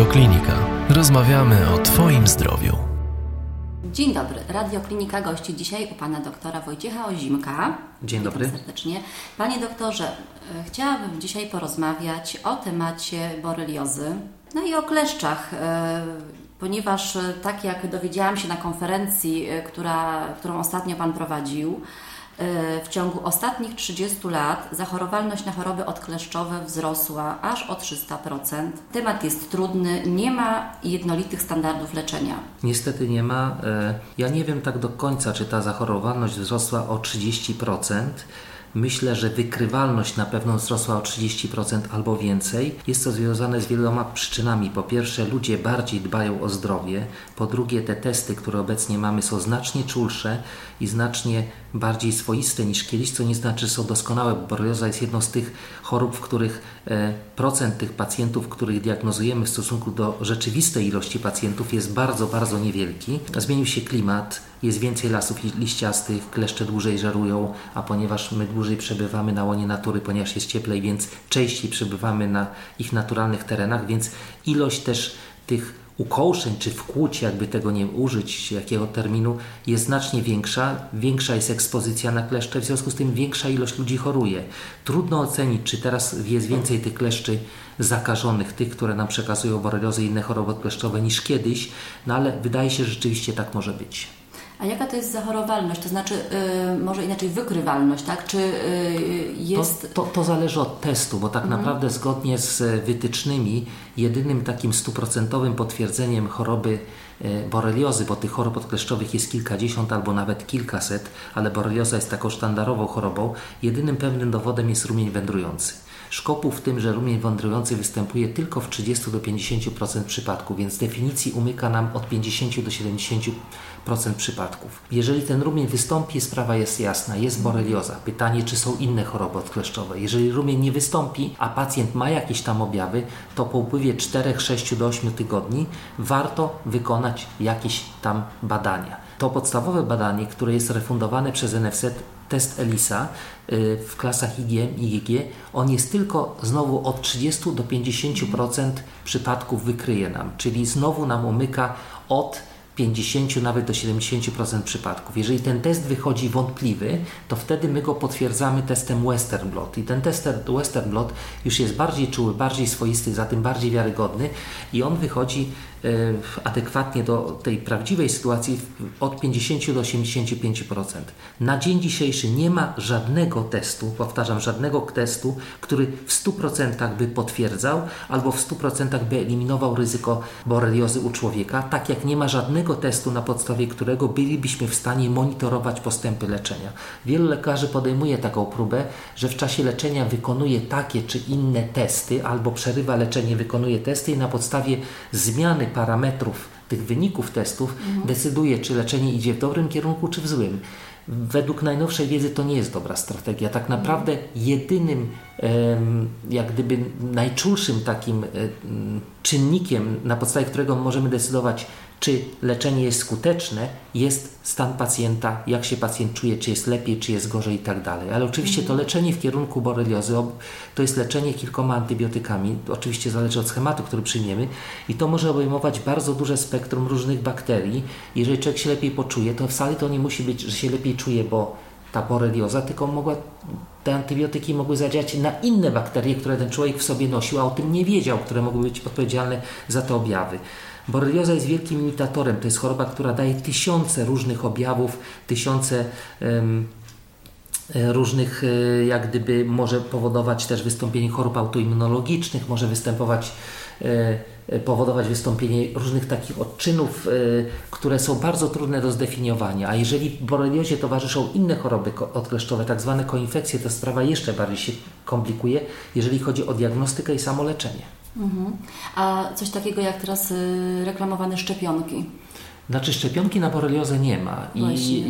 Radioklinika. Rozmawiamy o Twoim zdrowiu. Dzień dobry. Radioklinika gości dzisiaj u pana doktora Wojciecha Ozimka. Dzień Witam dobry. serdecznie. Panie doktorze, e, chciałabym dzisiaj porozmawiać o temacie boreliozy, no i o kleszczach, e, ponieważ e, tak jak dowiedziałam się na konferencji, która, którą ostatnio pan prowadził, w ciągu ostatnich 30 lat zachorowalność na choroby odkleszczowe wzrosła aż o 300%. Temat jest trudny, nie ma jednolitych standardów leczenia. Niestety nie ma. E, Ja nie wiem tak do końca, czy ta zachorowalność wzrosła o 30%. Myślę, że wykrywalność na pewno wzrosła o 30% albo więcej. Jest to związane z wieloma przyczynami. Po pierwsze, ludzie bardziej dbają o zdrowie. Po drugie, te testy, które obecnie mamy, są znacznie czulsze i znacznie bardziej swoiste niż kiedyś, co nie znaczy, że są doskonałe. bo Borelioza jest jedną z tych chorób, w których e, procent tych pacjentów, których diagnozujemy w stosunku do rzeczywistej ilości pacjentów jest bardzo, bardzo niewielki. Zmienił się klimat, jest więcej lasów li- liściastych, kleszcze dłużej żerują, a ponieważ my dłużej przebywamy na łonie natury, ponieważ jest cieplej, więc częściej przebywamy na ich naturalnych terenach, więc ilość też tych ukołszeń czy wkłuć, jakby tego nie użyć, jakiego terminu, jest znacznie większa. Większa jest ekspozycja na kleszcze, w związku z tym większa ilość ludzi choruje. Trudno ocenić, czy teraz jest więcej tych kleszczy zakażonych, tych, które nam przekazują boreliozy i inne choroby kleszczowe niż kiedyś, no ale wydaje się, że rzeczywiście tak może być. A jaka to jest zachorowalność? To znaczy, y, może inaczej wykrywalność, tak? Czy y, jest. To, to, to zależy od testu, bo tak naprawdę zgodnie z e, wytycznymi jedynym takim stuprocentowym potwierdzeniem choroby e, boreliozy, bo tych chorób odkleszczowych jest kilkadziesiąt albo nawet kilkaset, ale borelioza jest taką sztandarową chorobą, jedynym pewnym dowodem jest rumień wędrujący. Szkopuł w tym, że rumień wędrujący występuje tylko w 30 do 50% przypadków, więc definicji umyka nam od 50 do 70% przypadków. Jeżeli ten rumień wystąpi, sprawa jest jasna, jest borelioza. Pytanie, czy są inne choroby odkleszczowe. Jeżeli rumień nie wystąpi, a pacjent ma jakieś tam objawy, to po upływie 4, 6 do 8 tygodni warto wykonać jakieś tam badania. To podstawowe badanie, które jest refundowane przez NFZ, test ELISA y, w klasach IgM i IgG, on jest tylko znowu od 30 do 50% przypadków wykryje nam, czyli znowu nam umyka od 50 nawet do 70% przypadków. Jeżeli ten test wychodzi wątpliwy, to wtedy my go potwierdzamy testem Western Blot. I ten test Western Blot już jest bardziej czuły, bardziej swoisty, zatem bardziej wiarygodny i on wychodzi adekwatnie do tej prawdziwej sytuacji od 50 do 85%. Na dzień dzisiejszy nie ma żadnego testu, powtarzam, żadnego testu, który w 100% by potwierdzał albo w 100% by eliminował ryzyko boreliozy u człowieka, tak jak nie ma żadnego testu, na podstawie którego bylibyśmy w stanie monitorować postępy leczenia. Wielu lekarzy podejmuje taką próbę, że w czasie leczenia wykonuje takie czy inne testy, albo przerywa leczenie, wykonuje testy i na podstawie zmiany parametrów tych wyników testów decyduje, czy leczenie idzie w dobrym kierunku, czy w złym. Według najnowszej wiedzy to nie jest dobra strategia. Tak naprawdę jedynym, jak gdyby najczulszym takim em, czynnikiem, na podstawie którego możemy decydować, czy leczenie jest skuteczne, jest stan pacjenta, jak się pacjent czuje, czy jest lepiej, czy jest gorzej i tak dalej. Ale oczywiście to leczenie w kierunku boreliozy to jest leczenie kilkoma antybiotykami. Oczywiście zależy od schematu, który przyjmiemy i to może obejmować bardzo duże spektrum różnych bakterii. Jeżeli człowiek się lepiej poczuje, to wcale to nie musi być, że się lepiej czuje, bo ta borelioza, tylko mogła, te antybiotyki mogły zadziałać na inne bakterie, które ten człowiek w sobie nosił, a o tym nie wiedział, które mogły być odpowiedzialne za te objawy. Borelioza jest wielkim imitatorem. To jest choroba, która daje tysiące różnych objawów, tysiące e, różnych, e, jak gdyby może powodować też wystąpienie chorób autoimmunologicznych, może występować, e, powodować wystąpienie różnych takich odczynów, które są bardzo trudne do zdefiniowania. A jeżeli boreliozie towarzyszą inne choroby odkleszczowe, tak zwane koinfekcje, to sprawa jeszcze bardziej się komplikuje, jeżeli chodzi o diagnostykę i samoleczenie. Mhm. A coś takiego jak teraz y, reklamowane szczepionki. Znaczy szczepionki na boreliozę nie ma i,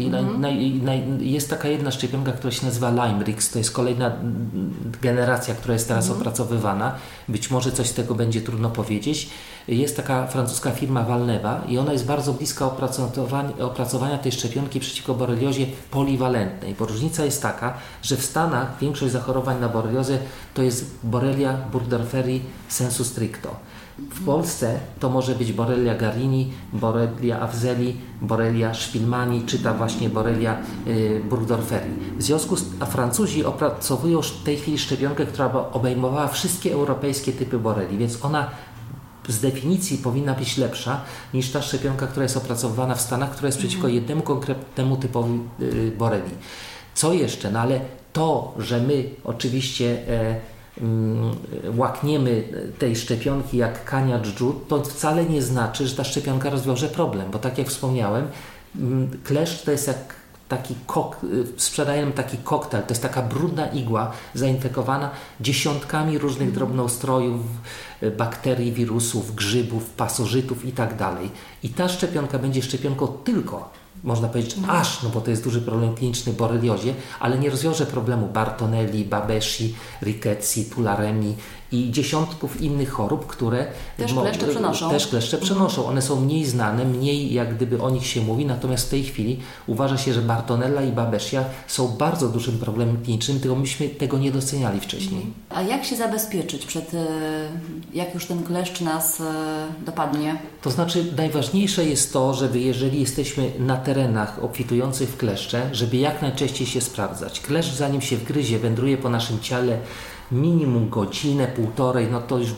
i, naj, naj, naj, jest taka jedna szczepionka, która się nazywa Limerix, to jest kolejna mm, generacja, która jest teraz opracowywana, być może coś z tego będzie trudno powiedzieć. Jest taka francuska firma Valneva i ona jest bardzo bliska opracowania, tej szczepionki przeciwko boreliozie poliwalentnej, bo różnica jest taka, że w Stanach większość zachorowań na boreliozę to jest Borrelia burgdorferi sensu stricto. W Polsce to może być Borrelia garini, Borrelia afzeli, Borrelia szpilmani, czy ta właśnie Borrelia y. W związku z a Francuzi opracowują w tej chwili szczepionkę, która obejmowała wszystkie europejskie typy boreli, więc ona z definicji powinna być lepsza niż ta szczepionka, która jest opracowywana w Stanach, która jest przeciwko jednemu konkretnemu typowi y, boreli. Co jeszcze? No ale to, że my oczywiście e, mm, łakniemy tej szczepionki jak kania dżdżu, to wcale nie znaczy, że ta szczepionka rozwiąże problem, bo tak jak wspomniałem, mm, kleszcz to jest jak taki kok, y, sprzedają taki koktajl, to jest taka brudna igła zainfekowana dziesiątkami różnych drobnoustrojów, y, bakterii, wirusów, grzybów, pasożytów i tak dalej. I ta szczepionka będzie szczepionką tylko można powiedzieć aż, no bo to jest duży problem kliniczny boreliozie, ale nie rozwiąże problemu Bartonelli, Babeshi, Ricketsi, Tularemi i dziesiątków innych chorób, które też kleszcze przenoszą. Też kleszcze przenoszą. One są mniej znane, mniej jak gdyby o nich się mówi, natomiast w tej chwili uważa się, że Bartonella i Babesia są bardzo dużym problemem klinicznym, tylko myśmy tego nie doceniali wcześniej. A jak się zabezpieczyć przed, e, jak już ten kleszcz nas e, dopadnie? To znaczy najważniejsze jest to, żeby jeżeli jesteśmy na terenach obfitujących w kleszcze, żeby jak najczęściej się sprawdzać. Kleszcz zanim się wgryzie, wędruje po naszym ciele minimum godzinę, półtorej, no to już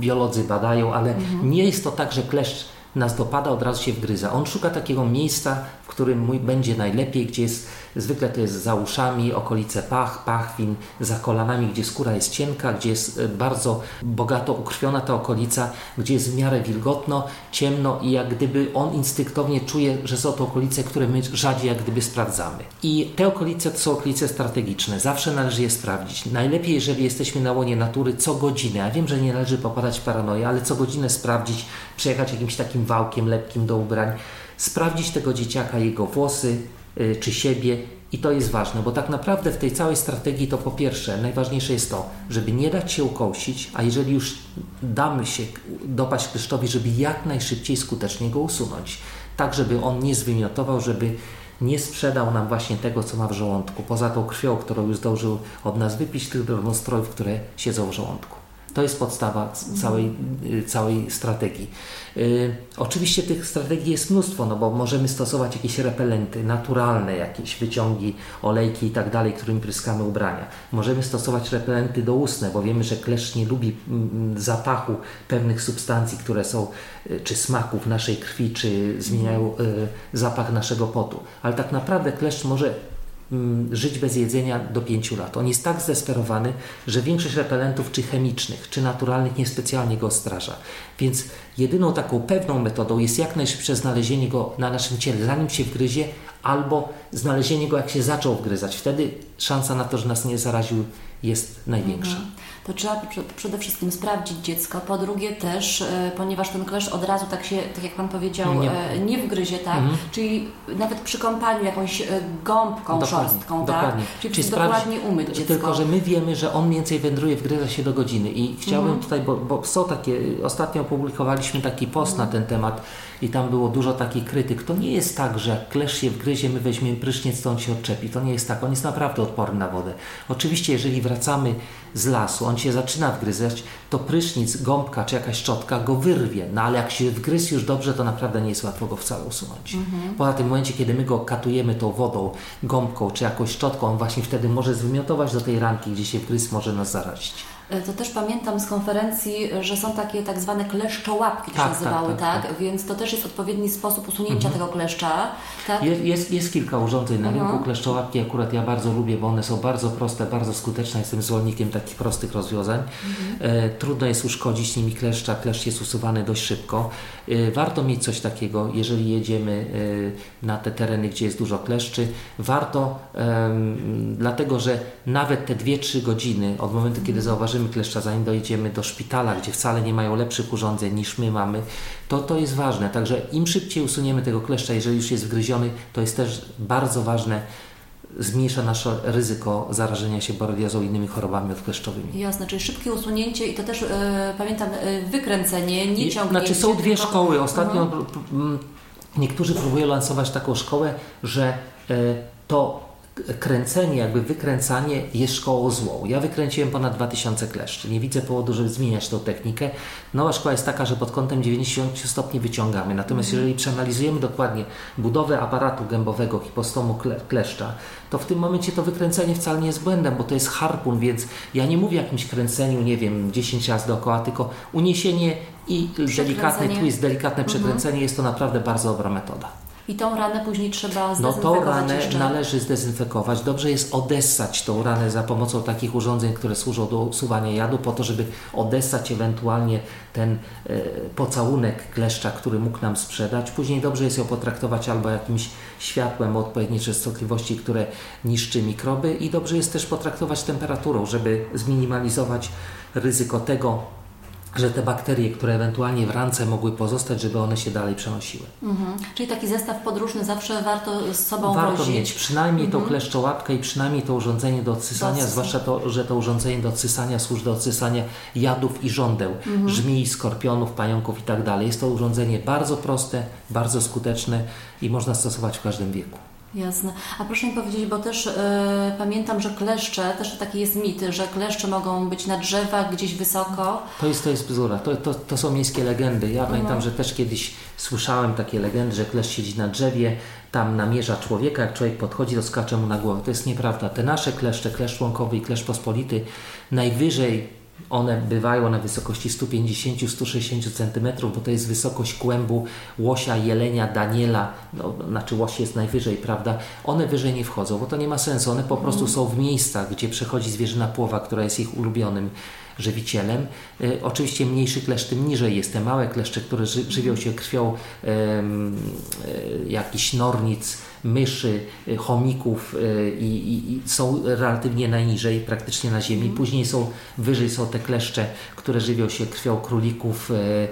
biolodzy badają, ale mhm. nie jest to tak, że kleszcz nas dopada, od razu się wgryza. On szuka takiego miejsca, którym będzie najlepiej, gdzie jest Zwykle to jest za uszami, okolice pach, pachwin, za kolanami, gdzie skóra jest cienka, gdzie jest e, bardzo bogato ukrwiona ta okolica, gdzie jest w miarę wilgotno, ciemno i jak gdyby on instynktownie czuje, że są to okolice, które my rzadziej jak gdyby sprawdzamy. I te okolice to są okolice strategiczne. Zawsze należy je sprawdzić. Najlepiej, jeżeli jesteśmy na łonie natury, co godzinę. Ja wiem, że nie należy popadać w paranoję, ale co godzinę sprawdzić, przejechać jakimś takim wałkiem lepkim do ubrań, sprawdzić tego dzieciaka, jego włosy, Y, czy siebie. I to jest ważne, bo tak naprawdę w tej całej strategii to po pierwsze najważniejsze jest to, żeby nie dać się ukąsić, a jeżeli już damy się dopaść kleszczowi, żeby jak najszybciej skutecznie go usunąć, tak żeby on nie zwymiotował, żeby nie sprzedał nam właśnie tego, co ma w żołądku, poza tą krwią, którą już zdążył od nas wypić, tych drobnostrojów, które siedzą w żołądku. To jest podstawa całej, y, całej strategii. Y, oczywiście tych strategii jest mnóstwo, no bo możemy stosować jakieś repelenty naturalne, jakieś wyciągi, olejki i tak dalej, którymi pryskamy ubrania. Możemy stosować repelenty doustne, bo wiemy, że kleszcz nie lubi zapachu pewnych substancji, które są y, czy smaku w naszej krwi, czy zmieniają zapach naszego potu. Ale tak naprawdę kleszcz może żyć bez jedzenia do 5 lat. On jest tak zdesperowany, że większość repelentów, czy chemicznych, czy naturalnych, niespecjalnie go ostraża. Więc jedyną taką pewną metodą jest jak najszybsze znalezienie go na naszym ciele, zanim się wgryzie, albo znalezienie go, jak się zaczął wgryzać. Wtedy szansa na to, że nas nie zaraził, jest największa. Mhm to trzeba przede wszystkim sprawdzić dziecko. Po drugie też, e, ponieważ ten klesz od razu tak się, tak jak Pan powiedział, nie, e, nie wgryzie, tak? Mhm. Czyli nawet przy kąpaniu jakąś e, gąbką, dokładnie, szorstką, tak? dokładnie. Czyli, Czyli dokładnie umyć dziecko. Tylko, że my wiemy, że on mniej więcej wędruje, wgryza się do godziny i chciałbym mhm. tutaj, bo, bo, są takie, ostatnio opublikowaliśmy taki post mhm. na ten temat i tam było dużo takich krytyk. To nie jest tak, że jak klesz się wgryzie, my weźmiemy prysznic, to on się odczepi. To nie jest tak. On jest naprawdę odporny na wodę. Oczywiście, jeżeli wracamy z lasu, on się zaczyna wgryzać, to prysznic, gąbka czy jakaś szczotka go wyrwie. No ale jak się wgryzł już dobrze, to naprawdę nie jest łatwo go wcale usunąć. Mhm. Poza tym momencie, kiedy my go katujemy tą wodą, gąbką czy jakąś szczotką, on właśnie wtedy może zwymiotować do tej ranki, gdzie się wgryzł, może nas zarazić. E, to też pamiętam z konferencji, że są takie tak zwane kleszczołapki, to tak, się nazywały, tak, tak, tak, tak, Więc to też jest odpowiedni sposób usunięcia mhm. tego kleszcza. Tak? Jest, jest, jest kilka urządzeń na mhm. rynku. Kleszczołapki akurat ja bardzo lubię, bo one są bardzo proste, bardzo skuteczne. Jestem zwolennikiem takich prostych rozwiązań. Mhm. E, trudno jest uszkodzić nimi kleszcza, kleszcz jest usuwany dość szybko. E, warto mieć coś takiego, jeżeli jedziemy e, na te tereny, gdzie jest dużo kleszczy. Warto, dlatego że nawet te 2-3 godziny od momentu, kiedy mhm. zauważymy kleszcza, zanim dojedziemy do szpitala, gdzie wcale nie mają lepszych urządzeń niż my mamy, to to jest ważne. Także im szybciej usuniemy tego kleszcza, jeżeli już jest wgryziony, to jest też bardzo ważne zmniejsza nasze ryzyko zarażenia się boreliozą i innymi chorobami odkleszczowymi. Jasne, czyli szybkie usunięcie i to też e, pamiętam e, wykręcenie, nie ciągnięcie. Znaczy są dwie tylko... szkoły. Ostatnio uh-huh. niektórzy próbują lansować taką szkołę, że e, to kręcenie, jakby wykręcanie jest szkołą złą. Ja wykręciłem ponad 2000 kleszczy. Nie widzę powodu, żeby zmieniać tą technikę. Nowa szkoła jest taka, że pod kątem 90 stopni wyciągamy. Natomiast Mhm. jeżeli przeanalizujemy dokładnie budowę aparatu gębowego hipostomu kle, kleszcza, to w tym momencie to wykręcenie wcale nie jest błędem, bo to jest harpun, więc ja nie mówię o jakimś kręceniu, nie wiem, 10 razy dookoła, tylko uniesienie i delikatny twist, delikatne przekręcenie jest to naprawdę bardzo dobra metoda. I tą ranę później trzeba No zdezynfekować tą ranę jeszcze. należy zdezynfekować. Dobrze jest odessać tą ranę za pomocą takich urządzeń, które służą do usuwania jadu, po to, żeby odessać ewentualnie ten e, pocałunek kleszcza, który mógł nam sprzedać. Później dobrze jest ją potraktować albo jakimś światłem o odpowiedniej częstotliwości, które niszczy mikroby i dobrze jest też potraktować temperaturą, żeby zminimalizować ryzyko tego, że te bakterie, które ewentualnie w rance mogły pozostać, żeby one się dalej przenosiły. Mhm. Czyli taki zestaw podróżny zawsze warto z sobą Warto wozić. mieć przynajmniej tą kleszczołapkę i przynajmniej to urządzenie do odsysania, Do zwłaszcza to, że to urządzenie do odsysania służy do odsysania jadów i żądeł, żmij, skorpionów, pająków i tak dalej. Jest to urządzenie bardzo proste, bardzo skuteczne i można stosować w każdym wieku. Jasne. A proszę mi powiedzieć, bo też e, pamiętam, że kleszcze, też taki jest mit, że kleszcze mogą być na drzewach gdzieś wysoko. To jest, to jest bzdura, to, to, to są miejskie legendy. Ja pamiętam, że też kiedyś słyszałem takie legendy, że klesz siedzi na drzewie, tam namierza człowieka, jak człowiek podchodzi, to skacze mu na głowę. To jest nieprawda. Te nasze kleszcze, klesz łąkowy i klesz pospolity, najwyżej one bywają na wysokości 150-160 cm, bo to jest wysokość kłębu łosia, jelenia, daniela, no, znaczy łoś jest najwyżej, prawda? One wyżej nie wchodzą, bo to nie ma sensu. One po prostu są w miejscach, gdzie przechodzi zwierzyna płowa, która jest ich ulubionym żywicielem. E, oczywiście mniejszy klesz tym niżej jest. Te małe kleszcze, które ży, żywią się krwią em, e, jakichś nornic, myszy, e, chomików e, i, i, i są relatywnie najniżej, praktycznie na ziemi. Później są, wyżej są te kleszcze, które żywią się krwią królików, e,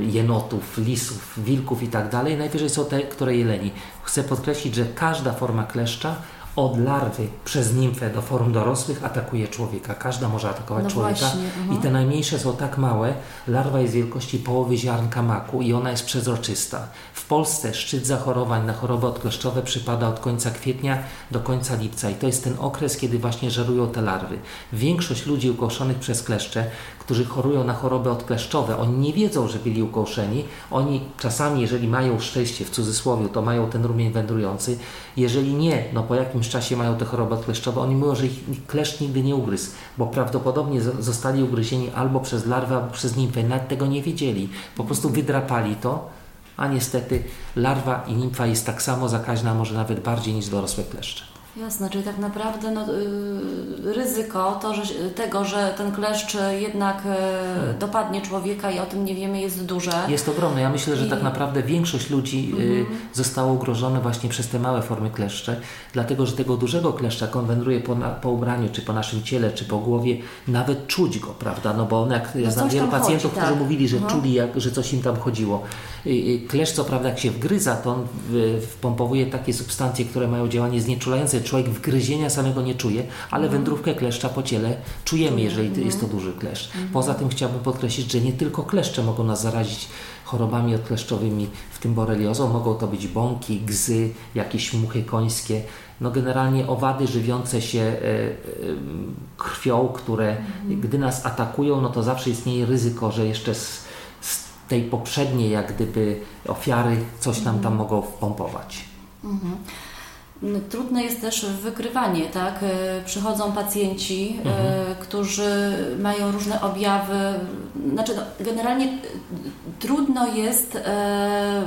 jenotów, lisów, wilków i tak dalej. Najwyżej są te, które jeleni. Chcę podkreślić, że każda forma kleszcza od larwy przez nimfę do form dorosłych atakuje człowieka. Każda może atakować No człowieka. właśnie. I te najmniejsze są tak małe. Larwa jest wielkości połowy ziarnka maku i ona jest przezroczysta. W Polsce szczyt zachorowań na choroby odkleszczowe przypada od końca kwietnia do końca lipca i to jest ten okres, kiedy właśnie żerują te larwy. Większość ludzi ukoszonych przez kleszcze, którzy chorują na choroby odkleszczowe, oni nie wiedzą, że byli ukoszeni. Oni czasami, jeżeli mają szczęście, w cudzysłowie, to mają ten rumień wędrujący. Jeżeli nie, no po jakimś czasie mają te choroby odkleszczowe, oni mówią, że ich kleszcz nigdy nie ugryzł, bo prawdopodobnie zo- zostali ugryzieni albo przez larwę, albo przez nimfę. Nawet tego nie wiedzieli. Po prostu wydrapali to, a niestety larwa i nimfa jest tak samo zakaźna, może nawet bardziej niż dorosłe kleszcze. Jasne, czyli tak naprawdę no, y, ryzyko to, że, tego, że ten kleszcz jednak y, dopadnie człowieka i o tym nie wiemy jest duże. Jest ogromne. Ja myślę, że I- tak naprawdę większość ludzi y, zostało ugrożone właśnie przez te małe formy kleszcze, dlatego że tego dużego kleszcza, jak on wędruje po, na, po ubraniu, czy po naszym ciele, czy po głowie, nawet czuć go, prawda? No bo on jak, ja No znam coś wielu pacjentów, chodzi, którzy tak. mówili, że Mhm. czuli, jak, że coś im tam chodziło. Y, Kleszcz, co prawda, jak się wgryza, to on w, wpompowuje takie substancje, które mają działanie znieczulające. Człowiek wgryzienia samego nie czuje, ale Mhm. wędrówkę kleszcza po ciele czujemy, jeżeli to jest to duży kleszcz. Mhm. Poza tym chciałbym podkreślić, że nie tylko kleszcze mogą nas zarazić chorobami odkleszczowymi, w tym boreliozą. Mogą to być bąki, gzy, jakieś muchy końskie. No generalnie owady żywiące się e, e, krwią, które gdy nas atakują, no to zawsze istnieje ryzyko, że jeszcze z, z tej poprzedniej jak gdyby ofiary coś nam tam mogą wpompować. Mm, Trudne jest też wykrywanie, tak? E, Przychodzą pacjenci, e, którzy mają różne objawy. Znaczy, no, generalnie trudno jest e,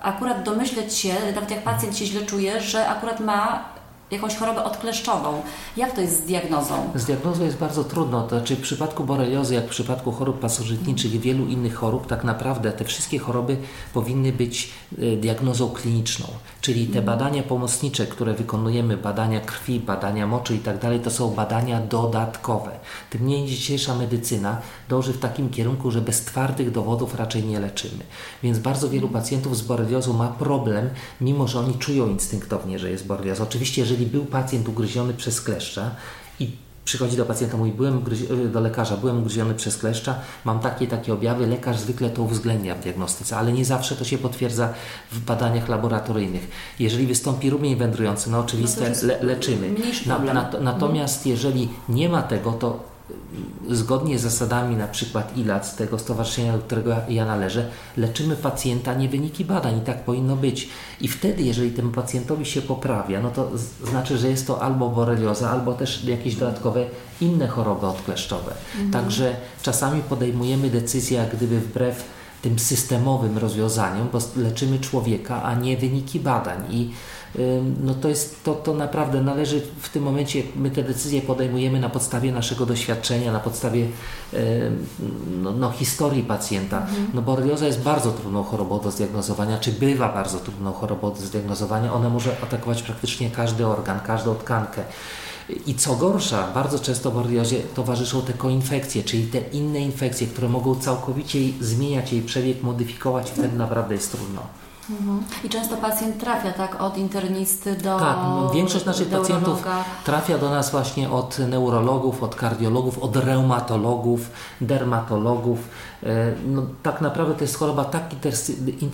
akurat domyśleć się, nawet jak pacjent się źle czuje, że akurat ma jakąś chorobę odkleszczową. Jak to jest z diagnozą? Z diagnozą jest bardzo trudno. To znaczy w przypadku boreliozy, jak w przypadku chorób pasożytniczych i wielu innych chorób, tak naprawdę te wszystkie choroby powinny być e, diagnozą kliniczną. Czyli te badania pomocnicze, które wykonujemy, badania krwi, badania moczy i tak dalej, to są badania dodatkowe. Tym niemniej dzisiejsza medycyna dąży w takim kierunku, że bez twardych dowodów raczej nie leczymy. Więc bardzo wielu pacjentów z boreliozą ma problem, mimo że oni czują instynktownie, że jest borelioza. Oczywiście, jeżeli był pacjent ugryziony przez kleszcza i przychodzi do pacjenta, mówi, byłem do lekarza, byłem ugryziony przez kleszcza, mam takie takie objawy, lekarz zwykle to uwzględnia w diagnostyce, ale nie zawsze to się potwierdza w badaniach laboratoryjnych. Jeżeli wystąpi rumień wędrujący, no oczywiste, no le, leczymy. Na, na, natomiast jeżeli nie ma tego, to zgodnie z zasadami na przykład ILAC, tego stowarzyszenia, do którego ja należę, leczymy pacjenta, nie wyniki badań i tak powinno być. I wtedy, jeżeli temu pacjentowi się poprawia, no to znaczy, że jest to albo borelioza, albo też jakieś dodatkowe inne choroby odkleszczowe. Mhm. Także czasami podejmujemy decyzję, jak gdyby wbrew tym systemowym rozwiązaniom, bo leczymy człowieka, a nie wyniki badań. I no to jest, to, to naprawdę należy w tym momencie, my te decyzje podejmujemy na podstawie naszego doświadczenia, na podstawie no, no historii pacjenta. Mhm. No borelioza jest bardzo trudną chorobą do zdiagnozowania, czy bywa bardzo trudną chorobą do zdiagnozowania. Ona może atakować praktycznie każdy organ, każdą tkankę. I co gorsza, bardzo często boreliozie towarzyszą te koinfekcje, czyli te inne infekcje, które mogą całkowicie zmieniać jej przebieg, modyfikować, wtedy naprawdę jest trudno. Mhm. I często pacjent trafia tak od internisty do. Tak, większość naszych pacjentów trafia do nas właśnie od neurologów, od kardiologów, od reumatologów, dermatologów. E, no, tak naprawdę to jest choroba tak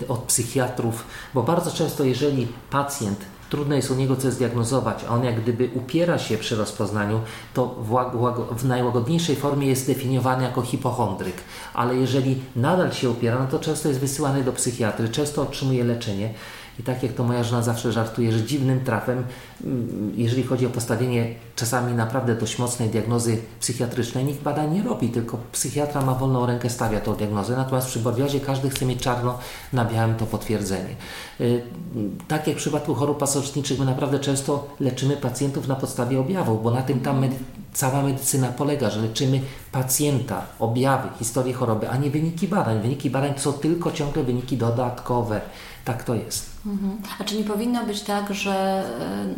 od psychiatrów, bo bardzo często, jeżeli pacjent trudno jest u niego coś zdiagnozować, a on jak gdyby upiera się przy rozpoznaniu, to w, w najłagodniejszej formie jest definiowany jako hipochondryk. Ale jeżeli nadal się upiera, no to często jest wysyłany do psychiatry, często otrzymuje leczenie. I tak jak to moja żona zawsze żartuje, że dziwnym trafem, mm, jeżeli chodzi o postawienie czasami naprawdę dość mocnej diagnozy psychiatrycznej, nikt badań nie robi, tylko psychiatra ma wolną rękę, stawia tą diagnozę. Natomiast przy borwiozie każdy chce mieć czarno na białym to potwierdzenie. Y, tak jak w przypadku chorób pasożytniczych, my naprawdę często leczymy pacjentów na podstawie objawów, bo na tym tam medy cała medycyna polega, że leczymy pacjenta, objawy, historię choroby, a nie wyniki badań. Wyniki badań to są tylko ciągle wyniki dodatkowe. Tak to jest. Mhm. A czy nie powinno być tak, że,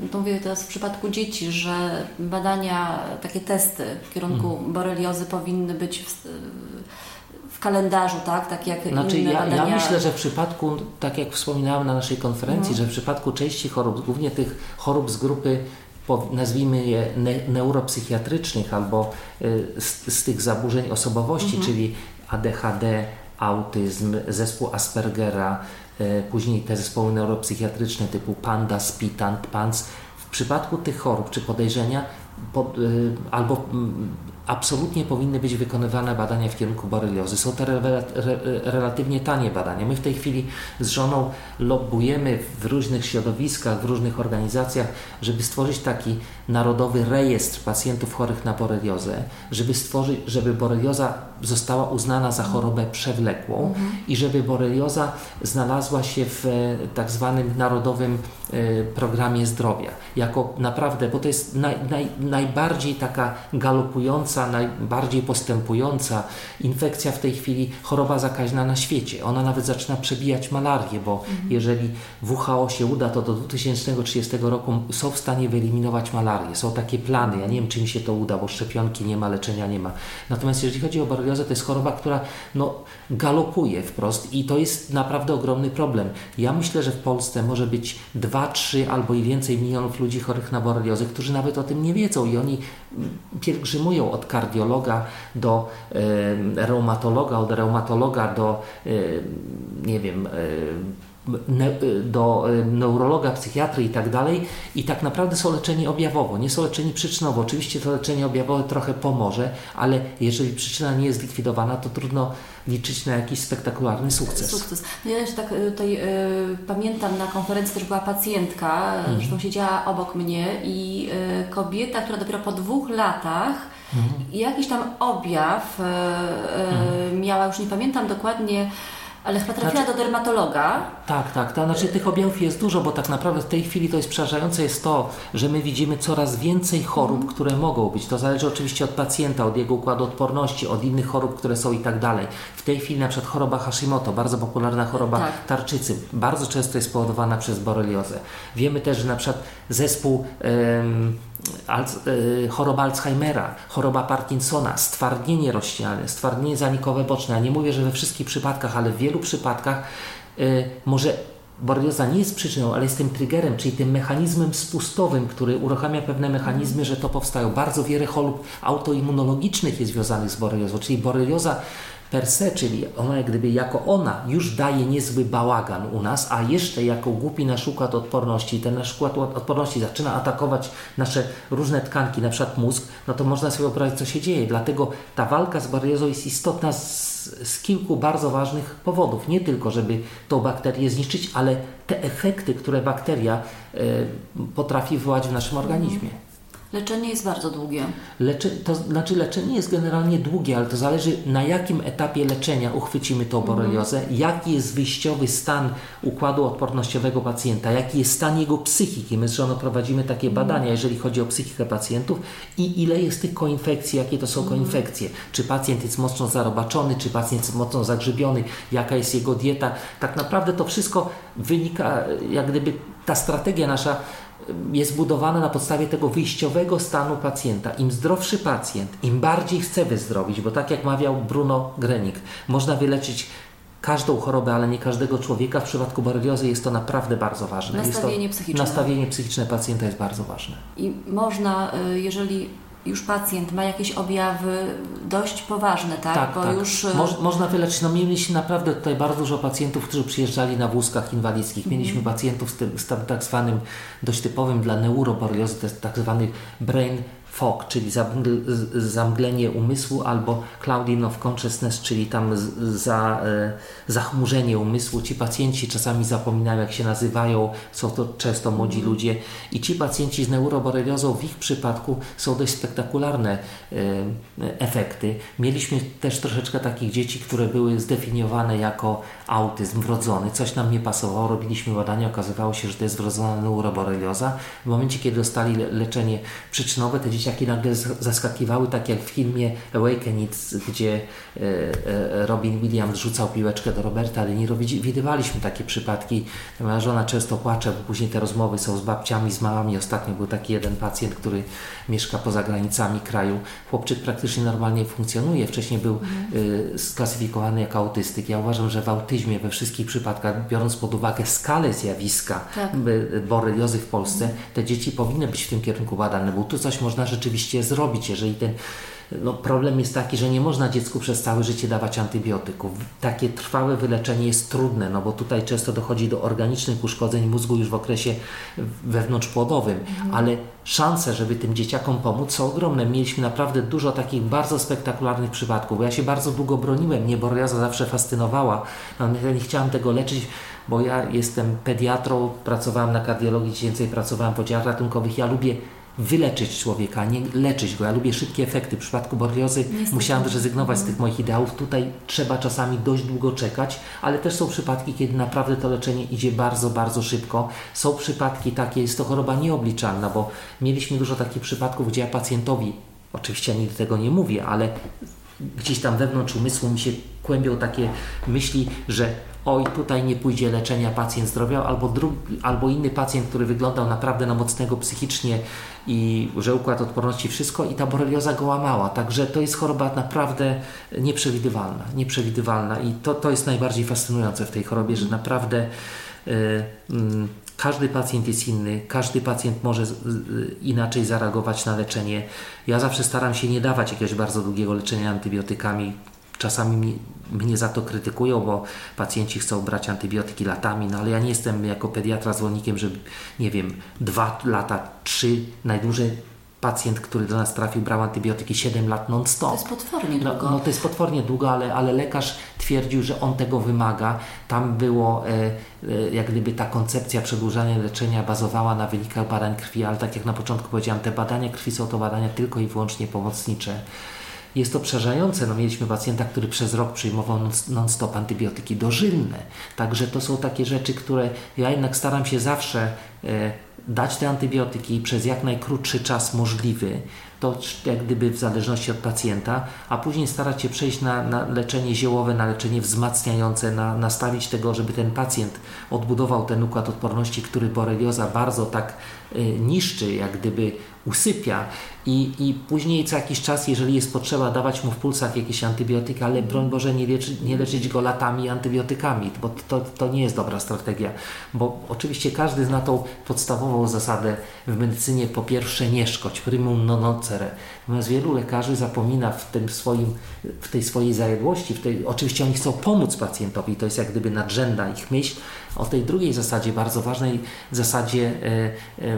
e, to mówię teraz w przypadku dzieci, że badania, takie testy w kierunku mhm. boreliozy powinny być w, w kalendarzu, tak? Tak jak znaczy, inne ja, badania. Ja myślę, że w przypadku, tak jak wspominałem na naszej konferencji, mhm. że w przypadku części chorób, głównie tych chorób z grupy nazwijmy je ne neuropsychiatrycznych albo y, z, z, tych zaburzeń osobowości, mhm. czyli ADHD, autyzm, zespół Aspergera, E, później te zespoły neuropsychiatryczne typu PANDA, SPITAN, PANS. W przypadku tych chorób czy podejrzenia pod, e, albo absolutnie powinny być wykonywane badania w kierunku boreliozy. Są to re, re, relatywnie tanie badania. My w tej chwili z żoną lobbujemy w różnych środowiskach, w różnych organizacjach, żeby stworzyć taki narodowy rejestr pacjentów chorych na boreliozę, żeby stworzyć, żeby borelioza została uznana za chorobę przewlekłą mhm. i żeby borelioza znalazła się w e, tak zwanym narodowym e, programie zdrowia. Jako naprawdę, bo to jest naj, naj, najbardziej taka galopująca, najbardziej postępująca infekcja w tej chwili, choroba zakaźna na świecie. Ona nawet zaczyna przebijać malarię, bo mhm. jeżeli WHO się uda, to do 2030 roku są w stanie wyeliminować malarię. Są takie plany. Ja nie wiem, czy mi się to uda, bo szczepionki nie ma, leczenia nie ma. Natomiast jeżeli chodzi o boreliozę, to jest choroba, która no, galopuje wprost i to jest naprawdę ogromny problem. Ja myślę, że w Polsce może być 2, 3 albo i więcej milionów ludzi chorych na boreliozę, którzy nawet o tym nie wiedzą i oni pielgrzymują od kardiologa do reumatologa, od reumatologa do nie wiem, do neurologa, psychiatry i tak dalej i tak naprawdę są leczeni objawowo, nie są leczeni przyczynowo. Oczywiście to leczenie objawowe trochę pomoże, ale jeżeli przyczyna nie jest zlikwidowana, to trudno liczyć na jakiś spektakularny sukces. Sukces. No ja też tak e, tutaj y, pamiętam, na konferencji też była pacjentka, mhm. zresztą siedziała obok mnie i y, kobieta, która dopiero po dwóch latach mhm. jakiś tam objaw y, mhm. miała, już nie pamiętam dokładnie, ale chyba trafiła znaczy, do dermatologa. Tak, tak. To znaczy tych objawów jest dużo, bo tak naprawdę w tej chwili to jest przerażające jest to, że my widzimy coraz więcej chorób, mm. które mogą być. To zależy oczywiście od pacjenta, od jego układu odporności, od innych chorób, które są i tak dalej. W tej chwili na przykład choroba Hashimoto, bardzo popularna choroba tak. tarczycy, bardzo często jest spowodowana przez boreliozę. Wiemy też, że na przykład zespół choroba Alzheimera, choroba Parkinsona, stwardnienie rośniane, stwardnienie zanikowe boczne. Ja nie mówię, że we wszystkich przypadkach, ale w wielu przypadkach y, może borelioza nie jest przyczyną, ale jest tym triggerem, czyli tym mechanizmem spustowym, który uruchamia pewne mechanizmy, że to powstają. Bardzo wiele chorób autoimmunologicznych jest związanych z boreliozą, czyli borelioza per se, czyli ona jak gdyby jako ona już daje niezły bałagan u nas, a jeszcze jako głupi nasz układ odporności, ten nasz układ odporności zaczyna atakować nasze różne tkanki, na przykład mózg, no to można sobie wyobrazić, co się dzieje. Dlatego ta walka z boreliozą jest istotna z, z kilku bardzo ważnych powodów. Nie tylko, żeby tą bakterię zniszczyć, ale te efekty, które bakteria y, potrafi wywołać w naszym organizmie. Leczenie jest bardzo długie. Lecze, to znaczy leczenie jest generalnie długie, ale to zależy na jakim etapie leczenia uchwycimy tą boreliozę, mm. jaki jest wyjściowy stan układu odpornościowego pacjenta, jaki jest stan jego psychiki. My z żoną prowadzimy takie mm. badania, jeżeli chodzi o psychikę pacjentów i ile jest tych koinfekcji, jakie to są mm. koinfekcje. Czy pacjent jest mocno zarobaczony, czy pacjent jest mocno zagrzybiony, jaka jest jego dieta. Tak naprawdę to wszystko wynika, jak gdyby ta strategia nasza jest budowane na podstawie tego wyjściowego stanu pacjenta. Im zdrowszy pacjent, im bardziej chce wyzdrowić, bo tak jak mawiał Bruno Grenik, można wyleczyć każdą chorobę, ale nie każdego człowieka. W przypadku boreliozy jest to naprawdę bardzo ważne. Nastawienie psychiczne. Nastawienie psychiczne pacjenta jest bardzo ważne. I można, y, jeżeli już pacjent ma jakieś objawy dość poważne, tak? Tak, Bo tak. Już... Y, Moż, można wyleczyć. No mieliśmy naprawdę tutaj bardzo dużo pacjentów, którzy przyjeżdżali na wózkach inwalidzkich. Mieliśmy mm. pacjentów z, tym, z tak zwanym dość typowym dla jest tak zwany brain fog, czyli zamglenie umysłu, albo clouding of consciousness, czyli tam za, e, zachmurzenie umysłu. Ci pacjenci czasami zapominają, jak się nazywają, są to często młodzi mm. ludzie i ci pacjenci z neuroboreliozą w ich przypadku są dość spektakularne e, efekty. Mieliśmy też troszeczkę takich dzieci, które były zdefiniowane jako autyzm wrodzony, coś nam nie pasowało, robiliśmy badania, okazywało się, że to jest wrodzona neuroborelioza. W momencie, kiedy dostali leczenie przyczynowe, te dzieciaki nagle zaskakiwały, tak jak w filmie Awakening, gdzie e, e, Robin Williams rzucał piłeczkę do Roberta De Niro. Widywaliśmy takie przypadki. Moja żona często płacze, bo później te rozmowy są z babciami, z mamami. Ostatnio był taki jeden pacjent, który mieszka poza granicami kraju. Chłopczyk praktycznie normalnie funkcjonuje. Wcześniej był mhm. sklasyfikowany jako autystyk. Ja uważam, że w autyzmie we wszystkich przypadkach, biorąc pod uwagę skalę zjawiska tak. boreliozy w Polsce, te dzieci powinny być w tym kierunku badane, bo tu coś można rzeczywiście zrobić, jeżeli ten no, problem jest taki, że nie można dziecku przez całe życie dawać antybiotyków. Takie trwałe wyleczenie jest trudne, no bo tutaj często dochodzi do organicznych uszkodzeń mózgu już w okresie wewnątrzpłodowym, mhm. ale szanse, żeby tym dzieciakom pomóc są ogromne. Mieliśmy naprawdę dużo takich bardzo spektakularnych przypadków, bo ja się bardzo długo broniłem, mnie borelioza zawsze fascynowała, no, ja nie chciałem tego leczyć, bo ja jestem pediatrą, pracowałem na kardiologii dziecięcej, pracowałem w oddziałach ratunkowych, ja lubię wyleczyć człowieka, nie leczyć go. Ja lubię szybkie efekty. W przypadku boreliozy musiałam zrezygnować z tych moich ideałów. Tutaj trzeba czasami dość długo czekać, ale też są przypadki, kiedy naprawdę to leczenie idzie bardzo, bardzo szybko. Są przypadki takie, jest to choroba nieobliczalna, bo mieliśmy dużo takich przypadków, gdzie ja pacjentowi, oczywiście ja nigdy tego nie mówię, ale gdzieś tam wewnątrz umysłu mi się kłębią takie myśli, że oj, tutaj nie pójdzie leczenia, pacjent zdrowiał, albo, drugi, albo inny pacjent, który wyglądał naprawdę na mocnego psychicznie i że układ odporności, wszystko i ta borelioza go łamała. Także to jest choroba naprawdę nieprzewidywalna, nieprzewidywalna i to, to jest najbardziej fascynujące w tej chorobie, że naprawdę y, y, każdy pacjent jest inny, każdy pacjent może inaczej zareagować na leczenie. Ja zawsze staram się nie dawać jakiegoś bardzo długiego leczenia antybiotykami. Czasami mnie za to krytykują, bo pacjenci chcą brać antybiotyki latami, no ale ja nie jestem jako pediatra zwolennikiem, żeby, nie wiem, dwa lata, trzy, najdłużej pacjent, który do nas trafił, brał antybiotyki 7 lat non-stop. To jest potwornie długo. No, no, to jest potwornie długo, ale, ale lekarz twierdził, że on tego wymaga. Tam było, e, e, jak gdyby ta koncepcja przedłużania leczenia bazowała na wynikach badań krwi, ale tak jak na początku powiedziałem, te badania krwi są to badania tylko i wyłącznie pomocnicze jest to przerażające. No, mieliśmy pacjenta, który przez rok przyjmował non-stop antybiotyki dożylne. Także to są takie rzeczy, które ja jednak staram się zawsze e, dać te antybiotyki przez jak najkrótszy czas możliwy, to jak gdyby w zależności od pacjenta, a później starać się przejść na, na leczenie ziołowe, na leczenie wzmacniające, na, nastawić tego, żeby ten pacjent odbudował ten układ odporności, który borelioza bardzo tak niszczy, jak gdyby usypia. I, i później co jakiś czas, jeżeli jest potrzeba, dawać mu w pulsach jakieś antybiotyki, ale broń Boże nie, leczy, nie leczyć go latami antybiotykami, bo to, to nie jest dobra strategia, bo oczywiście każdy zna tą podstawową zasadę w medycynie, po pierwsze nie szkodź, primum non nocere, natomiast wielu lekarzy zapomina w, tym swoim, w tej swojej zajedłości, w tej, oczywiście oni chcą pomóc pacjentowi, to jest jak gdyby nadrzędna ich myśl, o tej drugiej zasadzie, bardzo ważnej zasadzie e, e,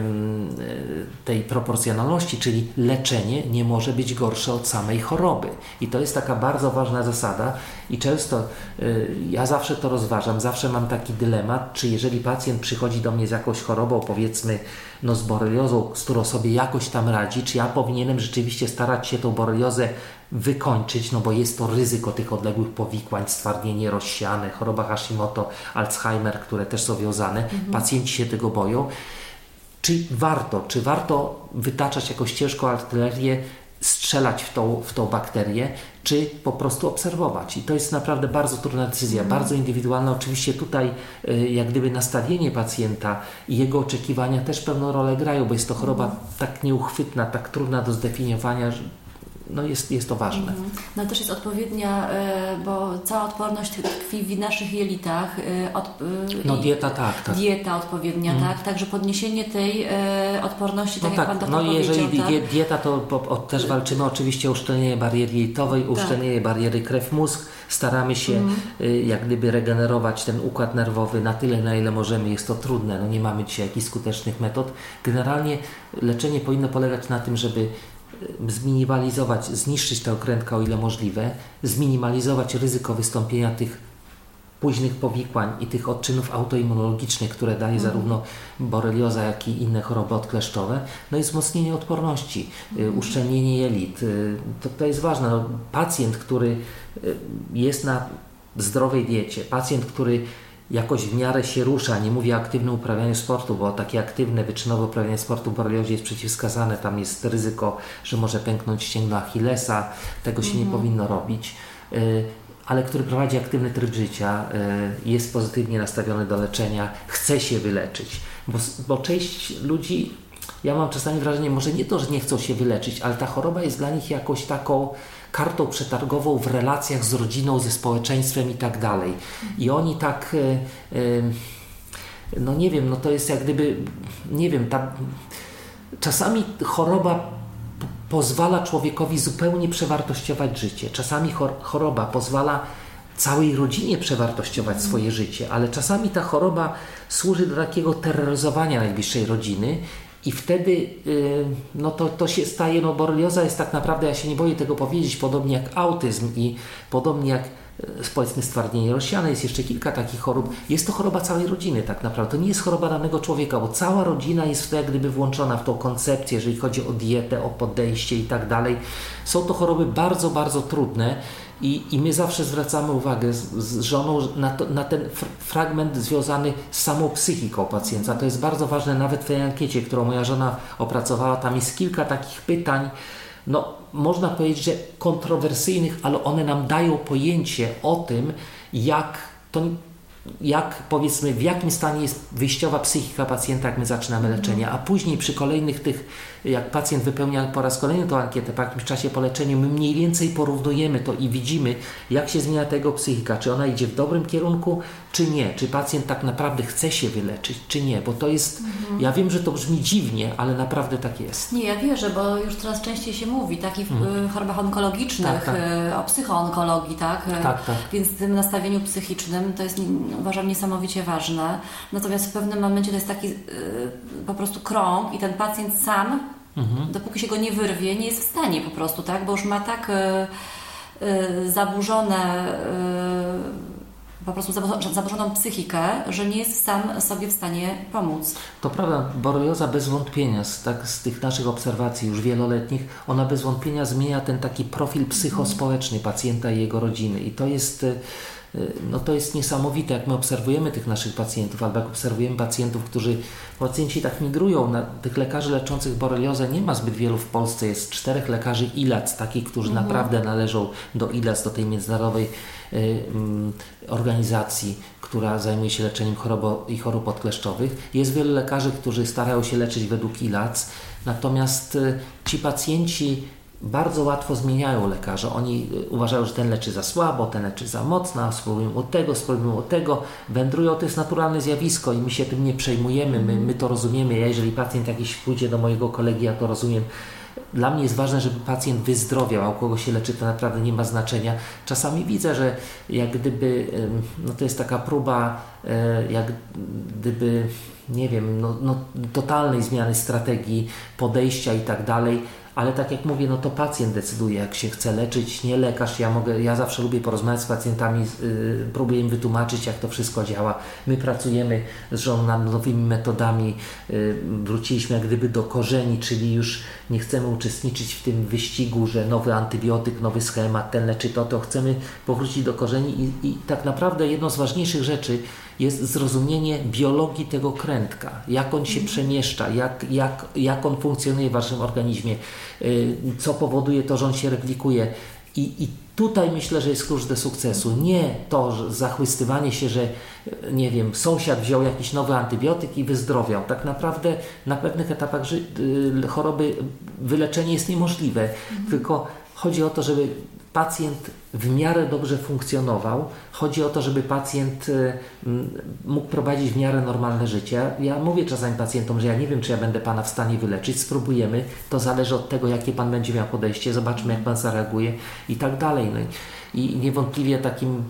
tej proporcjonalności, czyli leczenie nie może być gorsze od samej choroby. I to jest taka bardzo ważna zasada i często e, ja zawsze to rozważam, zawsze mam taki dylemat, czy jeżeli pacjent przychodzi do mnie z jakąś chorobą, powiedzmy no z boreliozą, z którą sobie jakoś tam radzi, czy ja powinienem rzeczywiście starać się tą boreliozę wykończyć, no bo jest to ryzyko tych odległych powikłań, stwardnienie rozsiane, choroba Hashimoto, Alzheimer, które też są wiązane. Mhm. Pacjenci się tego boją. Czy warto, czy warto wytaczać jakąś ciężką artylerię, strzelać w tą, w tą bakterię, czy po prostu obserwować. I to jest naprawdę bardzo trudna decyzja, mm. bardzo indywidualna. Oczywiście tutaj y, jak gdyby nastawienie pacjenta i jego oczekiwania też pewną rolę grają, bo jest to choroba mm. tak nieuchwytna, tak trudna do zdefiniowania, no jest, jest to ważne. Mhm. No też jest odpowiednia, e, bo cała odporność tkwi w naszych jelitach. E, od, e, no dieta tak, tak. Dieta odpowiednia, mm. tak. Także podniesienie tej odporności, tak no jak tak, Pan No i jeżeli tak? dieta, to bo, o, też walczymy oczywiście o uszczelnienie bariery jelitowej, tak. uszczelnienie bariery krew-mózg. Staramy się mm. jak gdyby regenerować ten układ nerwowy na tyle, na ile możemy. Jest to trudne, no nie mamy dzisiaj jakichś skutecznych metod. Generalnie leczenie powinno polegać na tym, żeby zminimalizować, zniszczyć tę okrętkę o ile możliwe, zminimalizować ryzyko wystąpienia tych późnych powikłań i tych odczynów autoimmunologicznych, które daje mm. zarówno borelioza, jak i inne choroby odkleszczowe, no i wzmocnienie odporności, mm. uszczelnienie jelit. Y, to, to jest ważne. No, pacjent, który y, jest na zdrowej diecie, pacjent, który jakoś w miarę się rusza. Nie mówię o aktywnym uprawianiu sportu, bo takie aktywne, wyczynowe uprawianie sportu w boreliozie jest przeciwwskazane. Tam jest ryzyko, że może pęknąć ścięgno Achillesa. Tego się nie mhm. powinno robić. Y, ale który prowadzi aktywny tryb życia, y, jest pozytywnie nastawiony do leczenia, chce się wyleczyć. Bo, bo część ludzi, ja mam czasami wrażenie, może nie to, że nie chcą się wyleczyć, ale ta choroba jest dla nich jakoś taką kartą przetargową w relacjach z rodziną, ze społeczeństwem i tak dalej. I oni tak, e, e, no nie wiem, no to jest jak gdyby, nie wiem, ta, czasami choroba pozwala człowiekowi zupełnie przewartościować życie. Czasami choroba pozwala całej rodzinie przewartościować swoje życie, ale czasami ta choroba służy do takiego terroryzowania najbliższej rodziny i wtedy y, no to, to się staje, no borelioza jest tak naprawdę, ja się nie boję tego powiedzieć, podobnie jak autyzm i podobnie jak y, powiedzmy stwardnienie rozsiane, jest jeszcze kilka takich chorób. Jest to choroba całej rodziny tak naprawdę. To nie jest choroba danego człowieka, bo cała rodzina jest w to jak gdyby włączona w tą koncepcję, jeżeli chodzi o dietę, o podejście i tak dalej. Są to choroby bardzo, bardzo trudne i, I my zawsze zwracamy uwagę z, z żoną na, to, na ten fragment związany z samą psychiką pacjenta. To jest bardzo ważne, nawet w tej ankiecie, którą moja żona opracowała, tam jest kilka takich pytań, no można powiedzieć, że kontrowersyjnych, ale one nam dają pojęcie o tym, jak to jak powiedzmy, w jakim stanie jest wyjściowa psychika pacjenta, jak my zaczynamy leczenie, a później przy kolejnych tych jak pacjent wypełnia po raz kolejny tą ankietę po jakimś czasie po leczeniu, my mniej więcej porównujemy to i widzimy, jak się zmienia tego psychika, czy ona idzie w dobrym kierunku, czy nie, czy pacjent tak naprawdę chce się wyleczyć, czy nie, bo to jest, mhm. ja wiem, że to brzmi dziwnie, ale naprawdę tak jest. Nie, ja wierzę, bo już coraz częściej się mówi, takich w mhm. chorobach onkologicznych, tak, tak. Y, o psychoonkologii, tak? Y, tak, tak? Więc w tym nastawieniu psychicznym to jest, uważam, niesamowicie ważne. Natomiast w pewnym momencie to jest taki po prostu krąg i ten pacjent sam Mhm. Dopóki się go nie wyrwie, nie jest w stanie po prostu, tak? Bo już ma tak y, y, zaburzone, y, po prostu zaburzoną psychikę, że nie jest sam sobie w stanie pomóc. To prawda, borelioza bez wątpienia, z, tak, z tych naszych obserwacji już wieloletnich, ona bez wątpienia zmienia ten taki profil psychospołeczny pacjenta i jego rodziny. I to jest no to jest niesamowite, jak my obserwujemy tych naszych pacjentów, albo jak obserwujemy pacjentów, którzy, pacjenci tak migrują, na tych lekarzy leczących boreliozę nie ma zbyt wielu w Polsce, jest czterech lekarzy ILAC, takich, którzy mhm. naprawdę należą do ILAC, do tej międzynarodowej y, y, organizacji, która zajmuje się leczeniem chorob i chorób odkleszczowych. Jest wielu lekarzy, którzy starają się leczyć według ILAC, natomiast y, ci pacjenci bardzo łatwo zmieniają lekarze. Oni y, uważają, że ten leczy za słabo, ten leczy za mocno, spróbują od tego, spróbują od tego. Wędrują, to jest naturalne zjawisko i my się tym nie przejmujemy, my, my to rozumiemy. Ja, jeżeli pacjent jakiś pójdzie do mojego kolegi, ja to rozumiem. Dla mnie jest ważne, żeby pacjent wyzdrowiał, a u kogo się leczy, to naprawdę nie ma znaczenia. Czasami widzę, że jak gdyby, no to jest taka próba, e, jak gdyby, nie wiem, no, no totalnej zmiany strategii, podejścia i tak dalej ale tak jak mówię, no to pacjent decyduje, jak się chce leczyć, nie lekarz. Ja mogę, ja zawsze lubię porozmawiać z pacjentami, yy, próbuję im wytłumaczyć, jak to wszystko działa. My pracujemy z żoną nad nowymi metodami, yy, wróciliśmy jak gdyby do korzeni, czyli już nie chcemy uczestniczyć w tym wyścigu, że nowy antybiotyk, nowy schemat, ten leczy to, to chcemy powrócić do korzeni i, i tak naprawdę jedną z ważniejszych rzeczy, jest zrozumienie biologii tego krętka, jak on się przemieszcza, jak, jak, jak on funkcjonuje w Waszym organizmie, y, co powoduje to, że on się replikuje. I, I tutaj myślę, że jest klucz do sukcesu. Nie to że zachwystywanie się, że nie wiem, sąsiad wziął jakiś nowy antybiotyk i wyzdrowiał. Tak naprawdę na pewnych etapach y, choroby wyleczenie jest niemożliwe. Mhm. Tylko chodzi o to, żeby pacjent w miarę dobrze funkcjonował. Chodzi o to, żeby pacjent y, mógł prowadzić w miarę normalne życie. Ja mówię czasami pacjentom, że ja nie wiem, czy ja będę Pana w stanie wyleczyć, spróbujemy. To zależy od tego, jakie Pan będzie miał podejście, zobaczmy, jak Pan zareaguje i tak dalej. No i niewątpliwie takim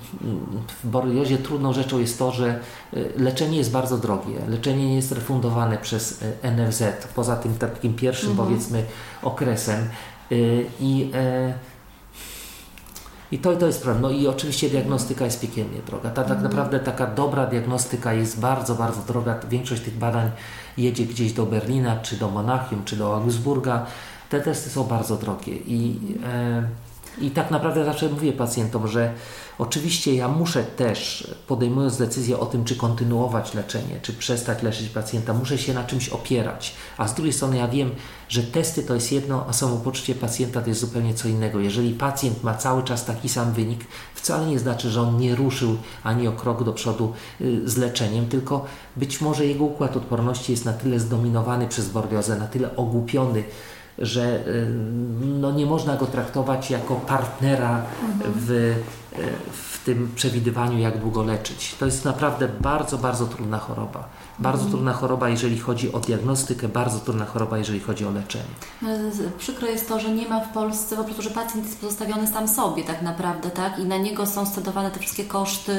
w boreliozie trudną rzeczą jest to, że y, leczenie jest bardzo drogie. Leczenie nie jest refundowane przez y, NFZ, poza tym takim pierwszym, mhm. powiedzmy, okresem. I e, i to, to jest problem. No i oczywiście diagnostyka jest piekielnie droga. Ta, tak mhm. naprawdę taka dobra diagnostyka jest bardzo, bardzo droga. Większość tych badań jedzie gdzieś do Berlina, czy do Monachium, czy do Augsburga. Te testy są bardzo drogie i, e, i tak naprawdę zawsze mówię pacjentom, że Oczywiście ja muszę też, podejmując decyzję o tym, czy kontynuować leczenie, czy przestać leczyć pacjenta, muszę się na czymś opierać. A z drugiej strony ja wiem, że testy to jest jedno, a samopoczucie pacjenta to jest zupełnie co innego. Jeżeli pacjent ma cały czas taki sam wynik, wcale nie znaczy, że on nie ruszył ani o krok do przodu y, z leczeniem, tylko być może jego układ odporności jest na tyle zdominowany przez bordiozę, na tyle ogłupiony, że y, no, nie można go traktować jako partnera w, y, w tym przewidywaniu, jak długo leczyć. To jest naprawdę bardzo, bardzo trudna choroba. Bardzo mhm. trudna choroba, jeżeli chodzi o diagnostykę, bardzo trudna choroba, jeżeli chodzi o leczenie. Przykro jest to, że nie ma w Polsce, po prostu, że pacjent jest pozostawiony sam sobie tak naprawdę, tak? I na niego są scedowane te wszystkie koszty.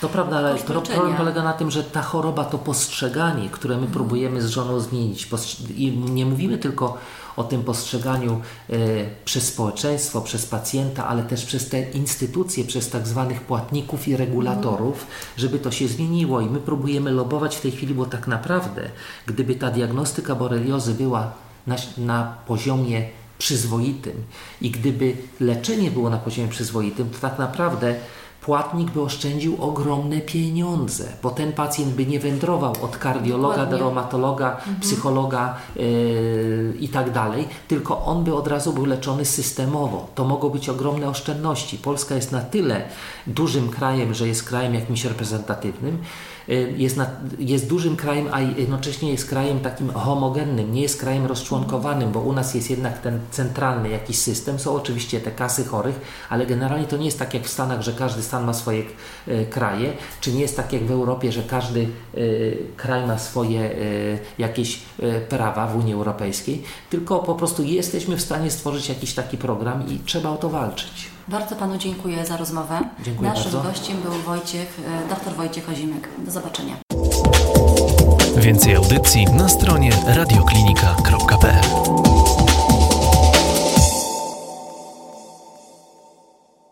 To prawda, ale problem polega na tym, że ta choroba to postrzeganie, które my mhm. próbujemy z żoną zmienić. I nie mówimy tylko o tym postrzeganiu e, przez społeczeństwo, przez pacjenta, ale też przez te instytucje, przez tak zwanych płatników i regulatorów, żeby to się zmieniło. I my próbujemy lobować w tej chwili, bo tak naprawdę, gdyby ta diagnostyka boreliozy była na, na poziomie przyzwoitym i gdyby leczenie było na poziomie przyzwoitym, to tak naprawdę płatnik by oszczędził ogromne pieniądze, bo ten pacjent by nie wędrował od kardiologa Dokładnie. do reumatologa, mhm. psychologa yy, i tak dalej, tylko on by od razu był leczony systemowo. To mogą być ogromne oszczędności. Polska jest na tyle dużym krajem, że jest krajem jakimś reprezentatywnym, jest, na, jest dużym krajem, a jednocześnie jest krajem takim homogennym, nie jest krajem rozczłonkowanym, bo u nas jest jednak ten centralny jakiś system. Są oczywiście te kasy chorych, ale generalnie to nie jest tak jak w Stanach, że każdy stan ma swoje y, kraje, czy nie jest tak jak w Europie, że każdy y, kraj ma swoje jakieś prawa w Unii Europejskiej, tylko po prostu jesteśmy w stanie stworzyć jakiś taki program i trzeba o to walczyć. Bardzo Panu dziękuję za rozmowę. Dziękuję Naszym bardzo. gościem był Wojciech, e, dr Wojciech Ozimek. Do zobaczenia. Więcej audycji na stronie radioklinika.pl